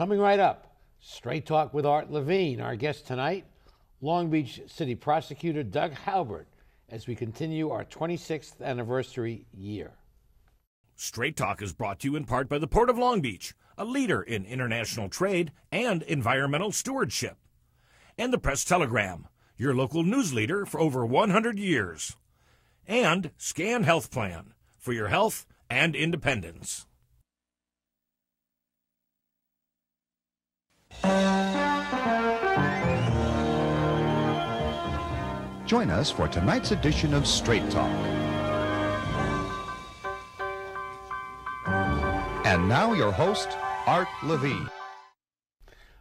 Coming right up, Straight Talk with Art Levine. Our guest tonight, Long Beach City Prosecutor Doug Haubert, as we continue our 26th anniversary year. Straight Talk is brought to you in part by the Port of Long Beach, a leader in international trade and environmental stewardship, and the Press Telegram, your local news leader for over 100 years, and Scan Health Plan for your health and independence. Join us for tonight's edition of Straight Talk. And now, your host, Art Levine.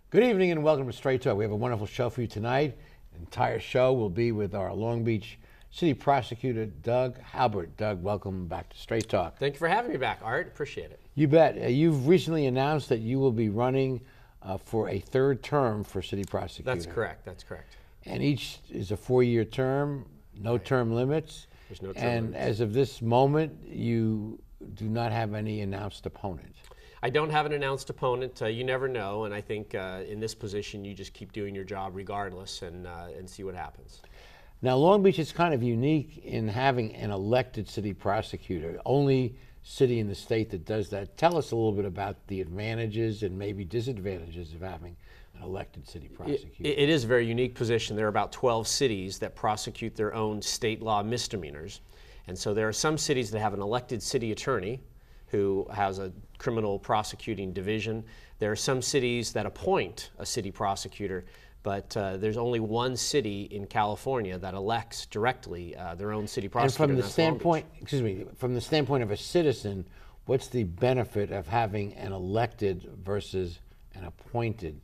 Good evening and welcome to Straight Talk. We have a wonderful show for you tonight. The entire show will be with our Long Beach City Prosecutor, Doug Haubert. Doug, welcome back to Straight Talk. Thank you for having me back, Art. Appreciate it. You bet. Uh, you've recently announced that you will be running uh, for a third term for City Prosecutor. That's correct. That's correct. And each is a four year term, no right. term limits. There's no term limits. And limits. as of this moment, you do not have any announced opponent. I don't have an announced opponent. Uh, you never know, and I think uh, in this position, you just keep doing your job regardless, and uh, and see what happens. Now, Long Beach is kind of unique in having an elected city prosecutor. Only city in the state that does that. Tell us a little bit about the advantages and maybe disadvantages of having an elected city prosecutor. it, it is a very unique position. There are about 12 cities that prosecute their own state law misdemeanors. And so there are some cities that have an elected city attorney who has a criminal prosecuting division. There are some cities that appoint a city prosecutor, but uh, there's only one city in California that elects directly uh, their own city prosecutor. And from the standpoint, excuse me, from the standpoint of a citizen, what's the benefit of having an elected versus an appointed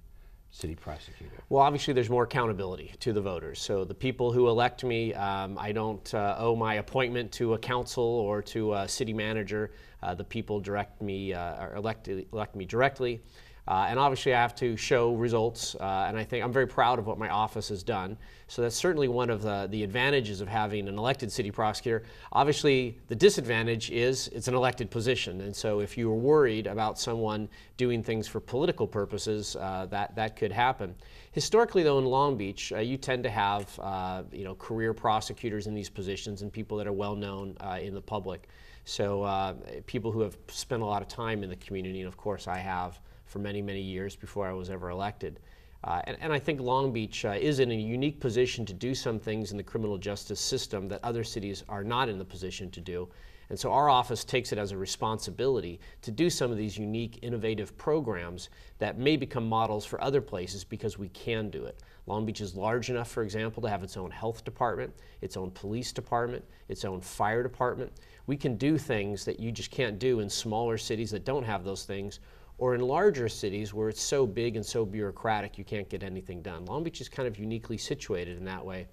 city prosecutor? Well, obviously, there's more accountability to the voters. So the people who elect me, um, I don't uh, owe my appointment to a council or to a city manager. Uh, the people direct me uh, or elect, elect me directly. Uh, and obviously, I have to show results, uh, and I think I'm very proud of what my office has done. So that's certainly one of the, the advantages of having an elected city prosecutor. Obviously, the disadvantage is it's an elected position, and so if you are worried about someone doing things for political purposes, uh, that that could happen. Historically, though, in Long Beach, uh, you tend to have uh, you know career prosecutors in these positions and people that are well known uh, in the public. So people who have spent a lot of time in the community, and of course, I have for many, many years before I was ever elected. Uh, and, and, I think Long Beach uh, is in a unique position to do some things in the criminal justice system that other cities are not in the position to do. And so our office takes it as a responsibility to do some of these unique, innovative programs that may become models for other places because we can do it. Long Beach is large enough, for example, to have its own health department, its own police department, its own fire department. We can do things that you just can't do in smaller cities that don't have those things or in larger cities where it's so big and so bureaucratic you can't get anything done. Long Beach is kind of uniquely situated in that way.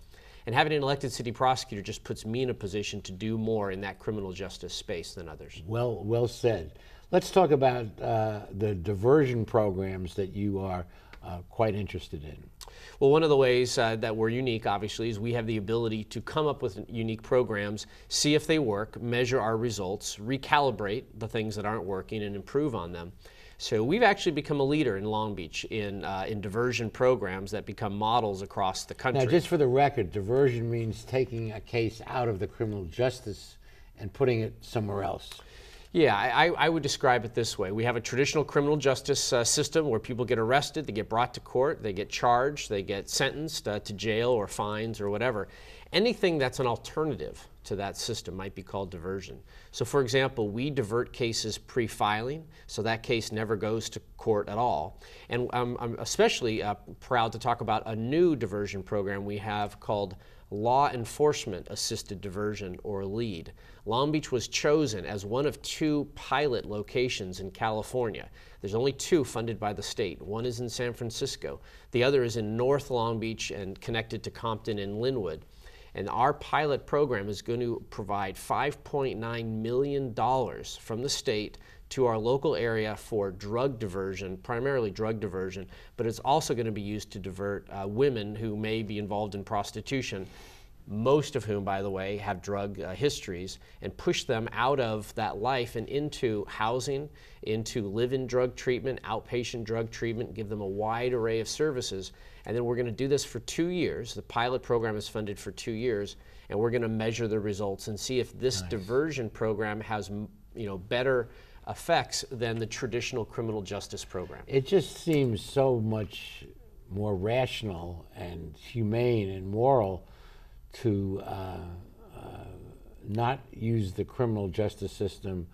And having an elected city prosecutor just puts me in a position to do more in that criminal justice space than others. Well, well said. Let's talk about uh, the diversion programs that you are uh, quite interested in. Well, one of the ways uh, that we're unique, obviously, is we have the ability to come up with unique programs, see if they work, measure our results, recalibrate the things that aren't working, and improve on them. So we've actually become a leader in Long Beach in, uh, in diversion programs that become models across the country. Now, just for the record, diversion means taking a case out of the criminal justice and putting it somewhere else. Yeah, I, I, would describe it this way. We have a traditional criminal justice uh, system where people get arrested, they get brought to court, they get charged, they get sentenced uh, to jail or fines or whatever. Anything that's an alternative to that system might be called diversion. So, for example, we divert cases pre filing, so that case never goes to court at all. And um, I'm especially uh, proud to talk about a new diversion program we have called Law Enforcement Assisted Diversion, or LEAD. Long Beach was chosen as one of two pilot locations in California. There's only two funded by the state. One is in San Francisco, the other is in North Long Beach and connected to Compton and Lynwood. And our pilot program is going to provide $5.9 million from the state to our local area for drug diversion, primarily drug diversion, but it's also going to be used to divert uh, women who may be involved in prostitution most of whom, by the way, have drug uh, histories, and push them out of that life and into housing, into live in drug treatment, outpatient drug treatment, give them a wide array of services. And then we're going to do this for two years. The pilot program is funded for two years, and we're going to measure the results and see if this nice. diversion program has you know, better effects than the traditional criminal justice program. It just seems so much more rational and humane and moral to uh, uh, not use the criminal justice system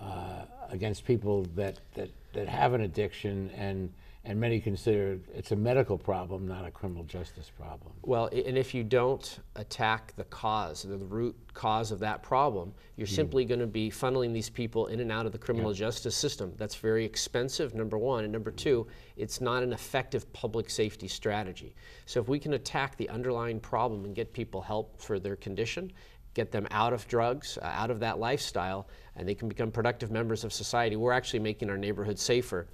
uh, against people that, that, that have an addiction and and many consider it's a medical problem, not a criminal justice problem. Well, and if you don't attack the cause, the root cause of that problem, you're mm. simply going to be funneling these people in and out of the criminal yeah. justice system. That's very expensive, number one. And number two, it's not an effective public safety strategy. So if we can attack the underlying problem and get people help for their condition, get them out of drugs, uh, out of that lifestyle, and they can become productive members of society, we're actually making our neighborhood safer.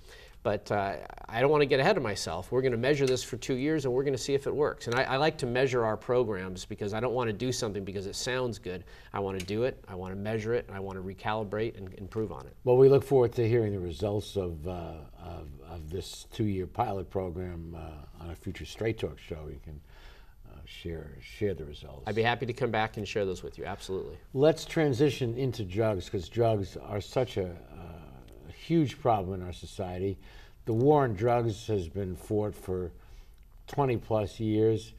But uh, I don't want to get ahead of myself. We're going to measure this for two years and we're going to see if it works. And I, I, like to measure our programs because I don't want to do something because it sounds good. I want to do it, I want to measure it, and I want to recalibrate and improve on it. Well, we look forward to hearing the results of, uh, of, of, this two year pilot program uh, on a future Straight Talk show. You can uh, share share the results. I'd be happy to come back and share those with you. Absolutely. Let's transition into drugs because drugs are such a, huge problem in our society. The war on drugs has been fought for 20 plus years,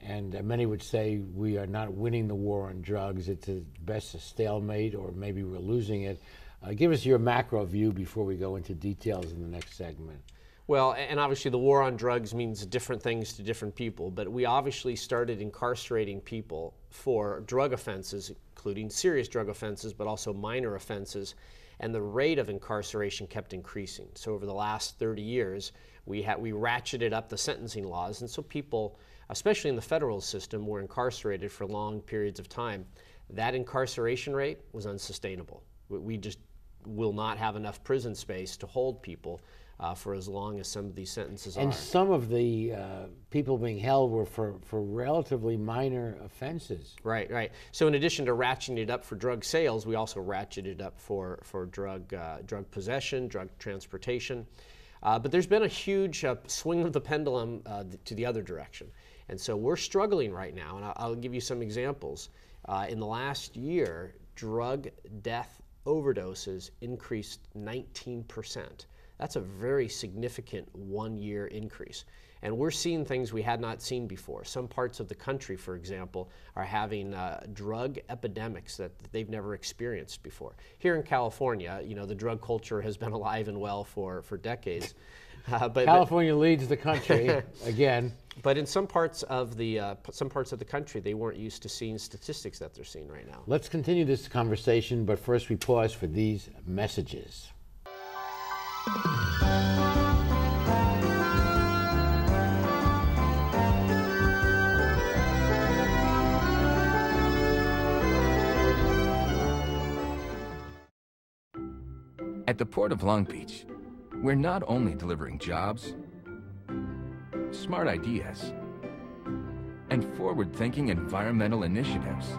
and many would say we are not winning the war on drugs. It's at best a stalemate, or maybe we're losing it. Uh, give us your macro view before we go into details in the next segment. Well, and obviously the war on drugs means different things to different people, but we obviously started incarcerating people for drug offenses, including serious drug offenses, but also minor offenses and the rate of incarceration kept increasing. So over the last 30 years, we, had, we ratcheted up the sentencing laws, and so people, especially in the federal system, were incarcerated for long periods of time. That incarceration rate was unsustainable. We just will not have enough prison space to hold people uh, for as long as some of these sentences and are. And some of the uh, people being held were for, for relatively minor offenses. Right, right. So in addition to ratcheting it up for drug sales, we also ratcheted it up for, for drug, uh, drug possession, drug transportation. Uh, but there's been a huge uh, swing of the pendulum uh, to the other direction. And so we're struggling right now, and I'll, I'll give you some examples. in the last year, drug death overdoses increased 19 percent. That's a very significant one year increase. And we're seeing things we had not seen before. Some parts of the country, for example, are having uh, drug epidemics that they've never experienced before. Here in California, you know, the drug culture has been alive and well for, for decades. Uh, but, California but, leads the country again. But in some parts of the uh, some parts of the country, they weren't used to seeing statistics that they're seeing right now. Let's continue this conversation, but first we pause for these messages. At the Port of Long Beach, we're not only delivering jobs, smart ideas, and forward-thinking environmental initiatives,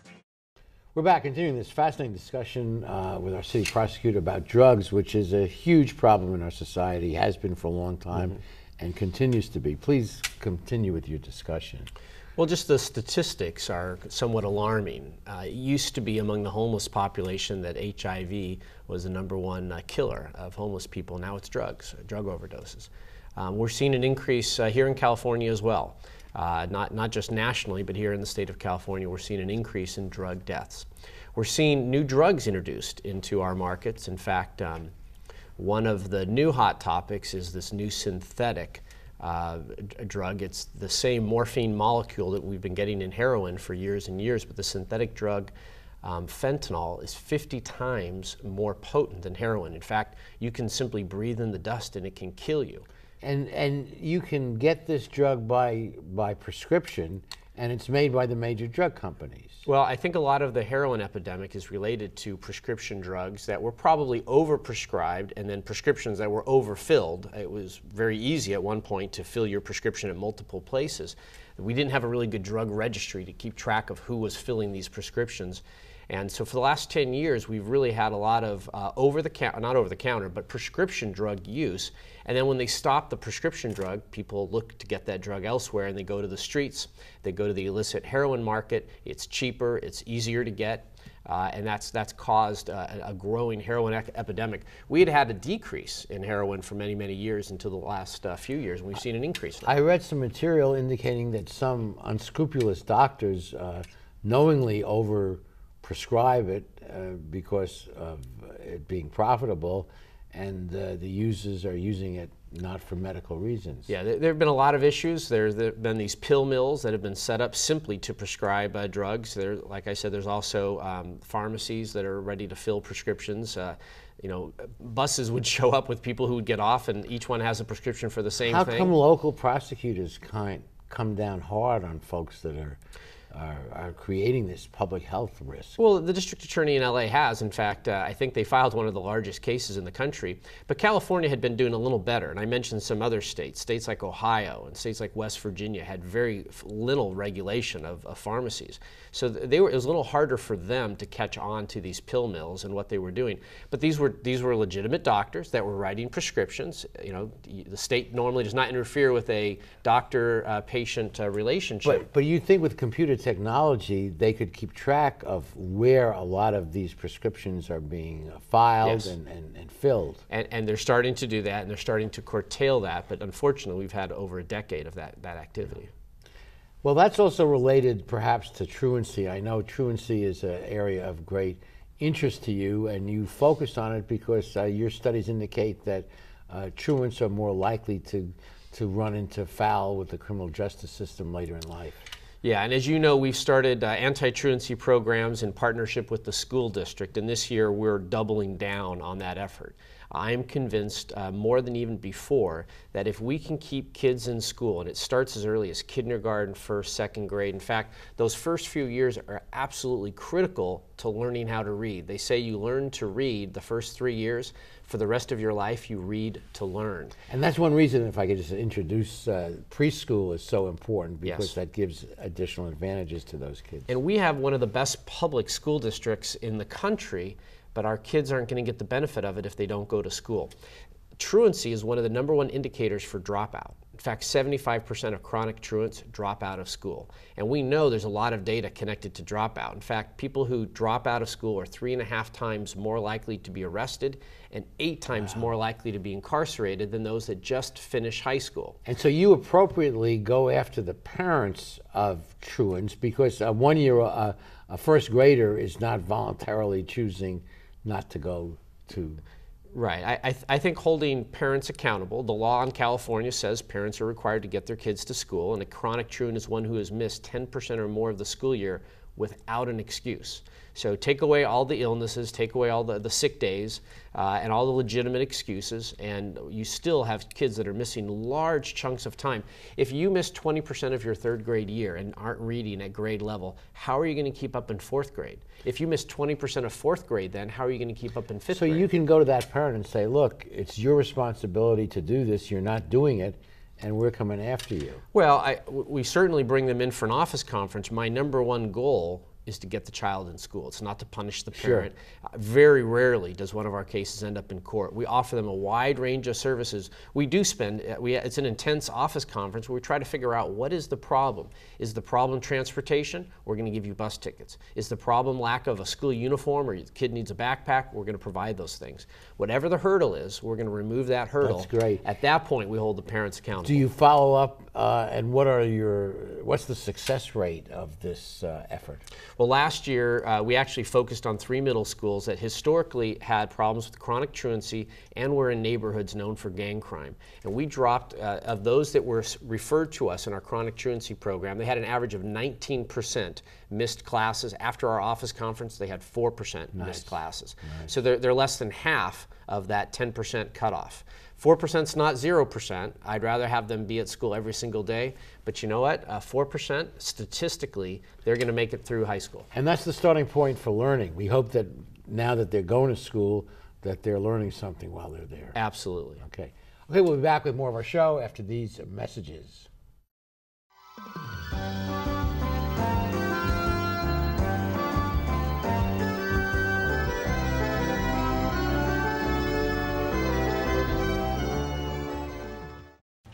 We're back continuing this fascinating discussion uh, with our city prosecutor about drugs, which is a huge problem in our society, has been for a long time, and continues to be. Please continue with your discussion. Well, just the statistics are somewhat alarming. Uh, it used to be among the homeless population that HIV was the number one uh, killer of homeless people. Now it's drugs, drug overdoses. Um, we're seeing an increase uh, here in California as well. Uh, not, not just nationally, but here in the state of California, we're seeing an increase in drug deaths. We're seeing new drugs introduced into our markets. In fact, um, one of the new hot topics is this new synthetic uh, drug. It's the same morphine molecule that we've been getting in heroin for years and years, but the synthetic drug um, fentanyl is 50 times more potent than heroin. In fact, you can simply breathe in the dust and it can kill you. And and you can get this drug by by prescription, and it's made by the major drug companies. Well, I think a lot of the heroin epidemic is related to prescription drugs that were probably overprescribed and then prescriptions that were overfilled. It was very easy at one point to fill your prescription at multiple places. We didn't have a really good drug registry to keep track of who was filling these prescriptions. And so for the last 10 years, we've really had a lot of uh, over the counter, not over the counter, but prescription drug use. And then when they stop the prescription drug, people look to get that drug elsewhere and they go to the streets. They go to the illicit heroin market. It's cheaper, it's easier to get. Uh, and that's that's caused uh, a, growing heroin epidemic. We had had a decrease in heroin for many many years until the last uh, few years, and we've seen an increase. Now. I read some material indicating that some unscrupulous doctors uh, knowingly over prescribe it uh, because of it being profitable, and uh, the users are using it not for medical reasons. Yeah, there, there have been a lot of issues. There, there have been these pill mills that have been set up simply to prescribe uh, drugs. There, like I said, there's also um, pharmacies that are ready to fill prescriptions. Uh, you know, buses would show up with people who would get off, and each one has a prescription for the same How thing. come local prosecutors can't come down hard on folks that are, are, are creating this public health risk? Well, the district attorney in LA has. In fact, uh, I think they filed one of the largest cases in the country. But California had been doing a little better. And I mentioned some other states. States like Ohio and states like West Virginia had very little regulation of, of pharmacies. So they were, it was a little harder for them to catch on to these pill mills and what they were doing. But these were, these were legitimate doctors that were writing prescriptions. You know, the state normally does not interfere with a doctor-patient uh, relationship. But, but you think with computer technology, they could keep track of where a lot of these prescriptions are being filed Yes. and, and, and filled. And, and they're starting to do that, and they're starting to curtail that. But unfortunately, we've had over a decade of that, that activity. Well, that's also related perhaps to truancy. I know truancy is an area of great interest to you, and you focused on it because uh, your studies indicate that uh, truants are more likely to, to run into foul with the criminal justice system later in life. Yeah, and as you know, we've started uh, anti-truancy programs in partnership with the school district, and this year we're doubling down on that effort. I'm convinced uh, more than even before that if we can keep kids in school, and it starts as early as kindergarten, first, second grade. In fact, those first few years are absolutely critical to learning how to read. They say you learn to read the first three years. For the rest of your life, you read to learn. And that's one reason, if I could just introduce uh, preschool is so important because Yes. that gives additional advantages to those kids. And we have one of the best public school districts in the country, but our kids aren't going to get the benefit of it if they don't go to school. Truancy is one of the number one indicators for dropout. In fact, 75% of chronic truants drop out of school. And we know there's a lot of data connected to dropout. In fact, people who drop out of school are three and a half times more likely to be arrested and eight times more likely to be incarcerated than those that just finish high school. And so you appropriately go after the parents of truants because a one year uh, a first grader is not voluntarily choosing not to go to. Right. I, I, th- I think holding parents accountable. The law in California says parents are required to get their kids to school, and a chronic truant is one who has missed 10% or more of the school year without an excuse. So take away all the illnesses, take away all the, the sick days, uh, and all the legitimate excuses, and you still have kids that are missing large chunks of time. If you miss 20% of your third grade year and aren't reading at grade level, how are you going to keep up in fourth grade? If you miss 20% of fourth grade, then how are you going to keep up in fifth So grade? So you can go to that parent and say, look, it's your responsibility to do this. You're not doing it, and we're coming after you. Well, I, we certainly bring them in for an office conference. My number one goal is to get the child in school. It's not to punish the parent. Uh, very rarely does one of our cases end up in court. We offer them a wide range of services. We do spend, uh, we, it's an intense office conference where we try to figure out what is the problem. Is the problem transportation? We're going to give you bus tickets. Is the problem lack of a school uniform or your kid needs a backpack? We're going to provide those things. Whatever the hurdle is, we're going to remove that hurdle. That's great. At that point, we hold the parents accountable. Do you follow up, uh, and what are your, what's the success rate of this uh, effort? Well, last year uh, we actually focused on three middle schools that historically had problems with chronic truancy and were in neighborhoods known for gang crime. And we dropped, uh, of those that were referred to us in our chronic truancy program, they had an average of 19% missed classes. After our office conference, they had 4% missed classes. So they're, they're less than half of that 10% cutoff. 4% is not 0%. I'd rather have them be at school every single day. But you know what? Uh, 4%, statistically, they're going to make it through high school. And that's the starting point for learning. We hope that now that they're going to school, that they're learning something while they're there. Absolutely. Okay. Okay, we'll be back with more of our show after these messages.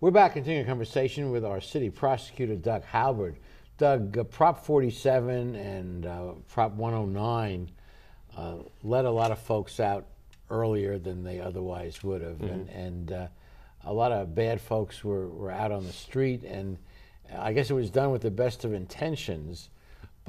We're back continuing a conversation with our city prosecutor, Doug Haubert. Doug, uh, Prop 47 and uh, Prop 109 uh, let a lot of folks out earlier than they otherwise would have. And, and uh, a lot of bad folks were, were out on the street. And I guess it was done with the best of intentions,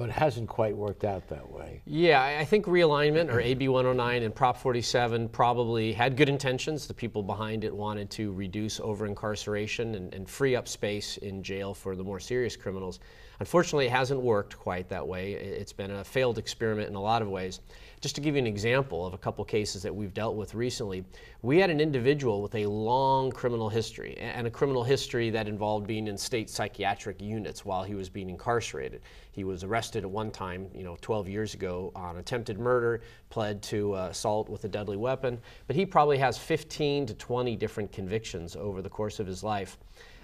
but it hasn't quite worked out that way. Yeah, I think realignment or AB 109 and Prop 47 probably had good intentions. The people behind it wanted to reduce over incarceration and, and free up space in jail for the more serious criminals. Unfortunately, it hasn't worked quite that way. It's been a failed experiment in a lot of ways. Just to give you an example of a couple cases that we've dealt with recently, we had an individual with a long criminal history and a criminal history that involved being in state psychiatric units while he was being incarcerated. He was arrested at one time, you know, 12 years ago on attempted murder, pled to uh, assault with a deadly weapon, but he probably has 15 to 20 different convictions over the course of his life.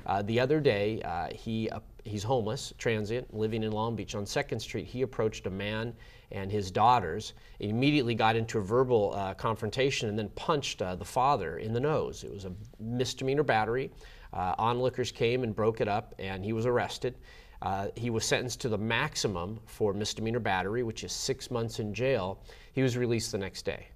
Uh, the other day, uh, he uh, he's homeless, transient, living in Long Beach. On 2nd Street, he approached a man and his daughters, immediately got into a verbal uh, confrontation and then punched uh, the father in the nose. It was a misdemeanor battery. Uh, onlookers came and broke it up, and he was arrested. Uh, he was sentenced to the maximum for misdemeanor battery, which is six months in jail. He was released the next day.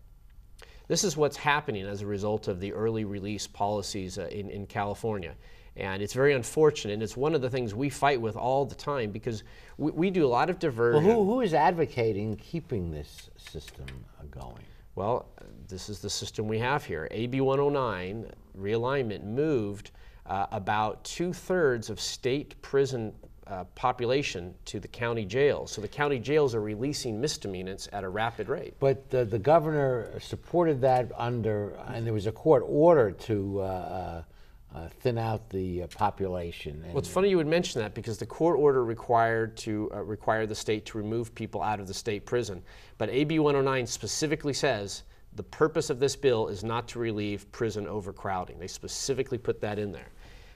This is what's happening as a result of the early release policies uh, in, in California. And it's very unfortunate. It's one of the things we fight with all the time because we, we do a lot of diversion. Well, who, who is advocating keeping this system uh, going? Well, this is the system we have here. AB 109 realignment moved uh, about two thirds of state prison uh, population to the county jails. So the county jails are releasing misdemeanants at a rapid rate. But uh, the governor supported that under, and there was a court order to uh, uh thin out the uh, population. well, it's funny you would mention that because the court order required to uh, require the state to remove people out of the state prison. But AB 109 specifically says the purpose of this bill is not to relieve prison overcrowding. They specifically put that in there.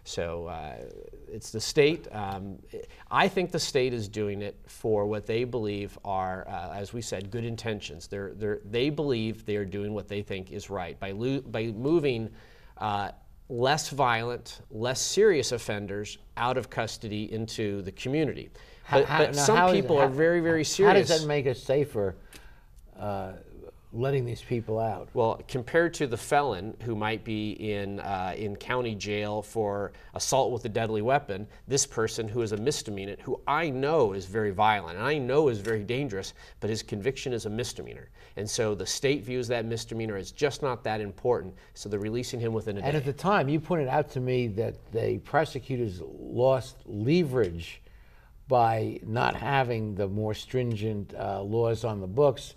So uh, it's the state. Um, I think the state is doing it for what they believe are, uh, as we said, good intentions. They're, they're, they believe they are doing what they think is right by, by moving uh, less violent, less serious offenders out of custody into the community. But, how, but some people how, are very, very serious. How does that make us safer? Uh, letting these people out? Well, compared to the felon who might be in, uh, in county jail for assault with a deadly weapon, this person who is a misdemeanor, who I know is very violent and I know is very dangerous, but his conviction is a misdemeanor. And so the state views that misdemeanor as just not that important, so they're releasing him within a and day. And at the time, you pointed out to me that the prosecutors lost leverage by not having the more stringent uh, laws on the books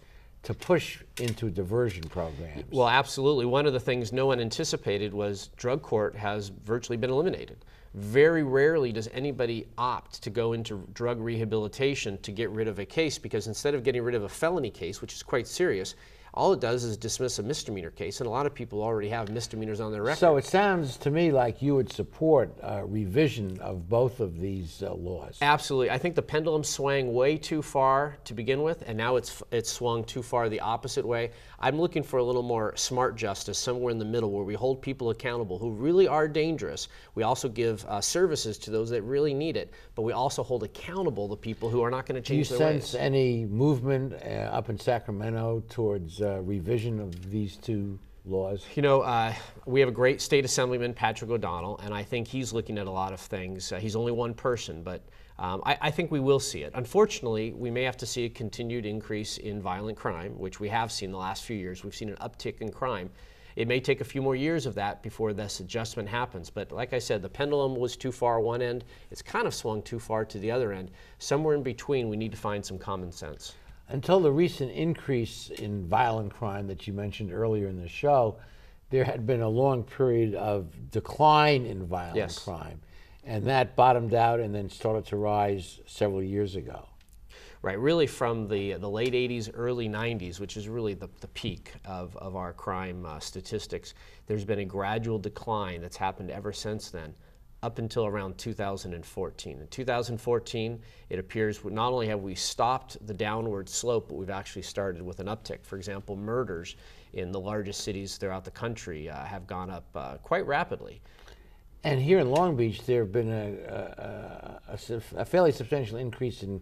to push into diversion programs. Well, absolutely. One of the things no one anticipated was drug court has virtually been eliminated. Very rarely does anybody opt to go into drug rehabilitation to get rid of a case because instead of getting rid of a felony case, which is quite serious, all it does is dismiss a misdemeanor case, and a lot of people already have misdemeanors on their record. So it sounds to me like you would support a revision of both of these uh, laws. Absolutely. I think the pendulum swang way too far to begin with, and now it's it's swung too far the opposite way. I'm looking for a little more smart justice, somewhere in the middle, where we hold people accountable who really are dangerous. We also give uh, services to those that really need it, but we also hold accountable the people who are not going to change Do you sense ways. any movement uh, up in Sacramento towards uh, revision of these two laws? You know, uh, we have a great state assemblyman, Patrick O'Donnell, and I think he's looking at a lot of things. Uh, he's only one person, but um, I, I, think we will see it. Unfortunately, we may have to see a continued increase in violent crime, which we have seen the last few years. We've seen an uptick in crime. It may take a few more years of that before this adjustment happens. But like I said, the pendulum was too far one end. It's kind of swung too far to the other end. Somewhere in between, we need to find some common sense. Until the recent increase in violent crime that you mentioned earlier in the show, there had been a long period of decline in violent yes. crime. And that bottomed out and then started to rise several years ago. Right, really from the, the late 80s, early 90s, which is really the, the peak of, of our crime uh, statistics, there's been a gradual decline that's happened ever since then up until around 2014. In 2014, it appears not only have we stopped the downward slope, but we've actually started with an uptick. For example, murders in the largest cities throughout the country uh, have gone up uh, quite rapidly. And here in Long Beach, there have been a, a, a, a fairly substantial increase in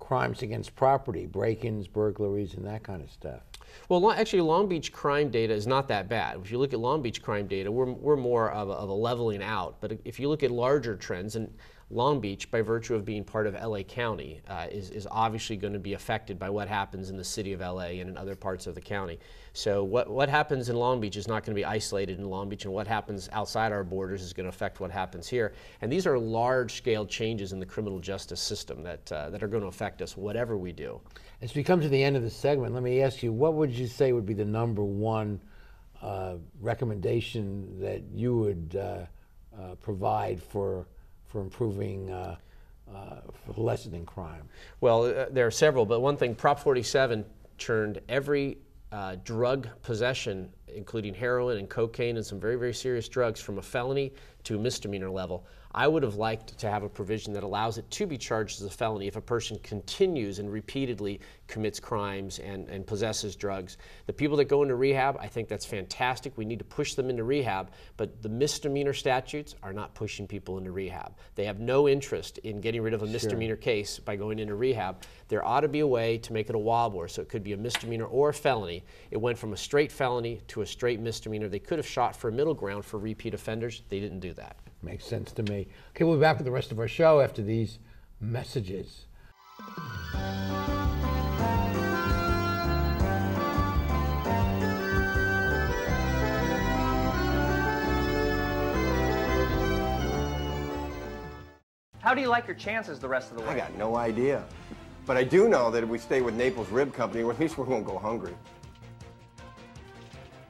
crimes against property, break-ins, burglaries, and that kind of stuff. Well, actually, Long Beach crime data is not that bad. If you look at Long Beach crime data, we're, we're more of a, of a leveling out. But if you look at larger trends, and Long Beach, by virtue of being part of LA County, uh, is, is obviously going to be affected by what happens in the city of LA and in other parts of the county. So what, what happens in Long Beach is not going to be isolated in Long Beach, and what happens outside our borders is going to affect what happens here. And these are large-scale changes in the criminal justice system that, uh, that are going to affect us, whatever we do. As we come to the end of the segment, let me ask you, what would you say would be the number one uh, recommendation that you would uh, uh, provide for for improving, uh, uh, for lessening crime? Well, uh, there are several, but one thing, Prop 47 turned every uh, drug possession, including heroin and cocaine and some very, very serious drugs, from a felony to a misdemeanor level. I would have liked to have a provision that allows it to be charged as a felony if a person continues and repeatedly commits crimes and, and possesses drugs. The people that go into rehab, I think that's fantastic. We need to push them into rehab, but the misdemeanor statutes are not pushing people into rehab. They have no interest in getting rid of a misdemeanor case by going into rehab. There ought to be a way to make it a wobbler, so it could be a misdemeanor or a felony. It went from a straight felony to a straight misdemeanor. They could have shot for a middle ground for repeat offenders. They didn't do that. Makes sense to me. Okay, we'll be back with the rest of our show after these messages. How do you like your chances the rest of the way? I got no idea. But I do know that if we stay with Naples Rib Company, at least we won't go hungry.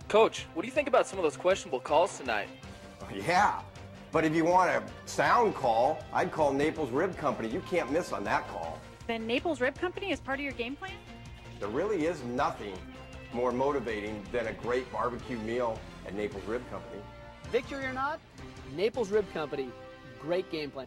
Coach, what do you think about some of those questionable calls tonight? Oh, yeah. But if you want a sound call, I'd call Naples Rib Company. You can't miss on that call. Then Naples Rib Company is part of your game plan? There really is nothing more motivating than a great barbecue meal at Naples Rib Company. Victory or not, Naples Rib Company, great game plan.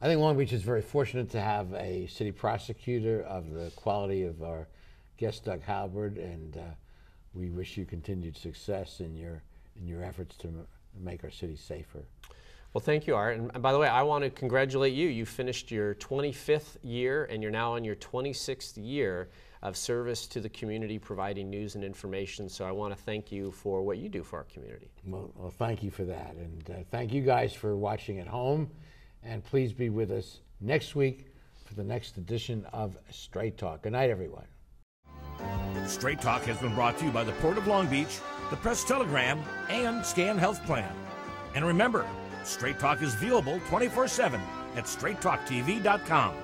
I think Long Beach is very fortunate to have a city prosecutor of the quality of our guest Doug Haubert, and uh, we wish you continued success in your in your efforts to m- make our city safer. Well, thank you, Art. And by the way, I want to congratulate you. You finished your 25th year and you're now on your 26th year of service to the community, providing news and information. So I want to thank you for what you do for our community. Well, well thank you for that, and uh, thank you guys for watching at home. And please be with us next week for the next edition of Straight Talk. Good night, everyone. Straight Talk has been brought to you by the Port of Long Beach, the Press Telegram, and Scan Health Plan. And remember, Straight Talk is viewable 24 7 at straighttalktv.com.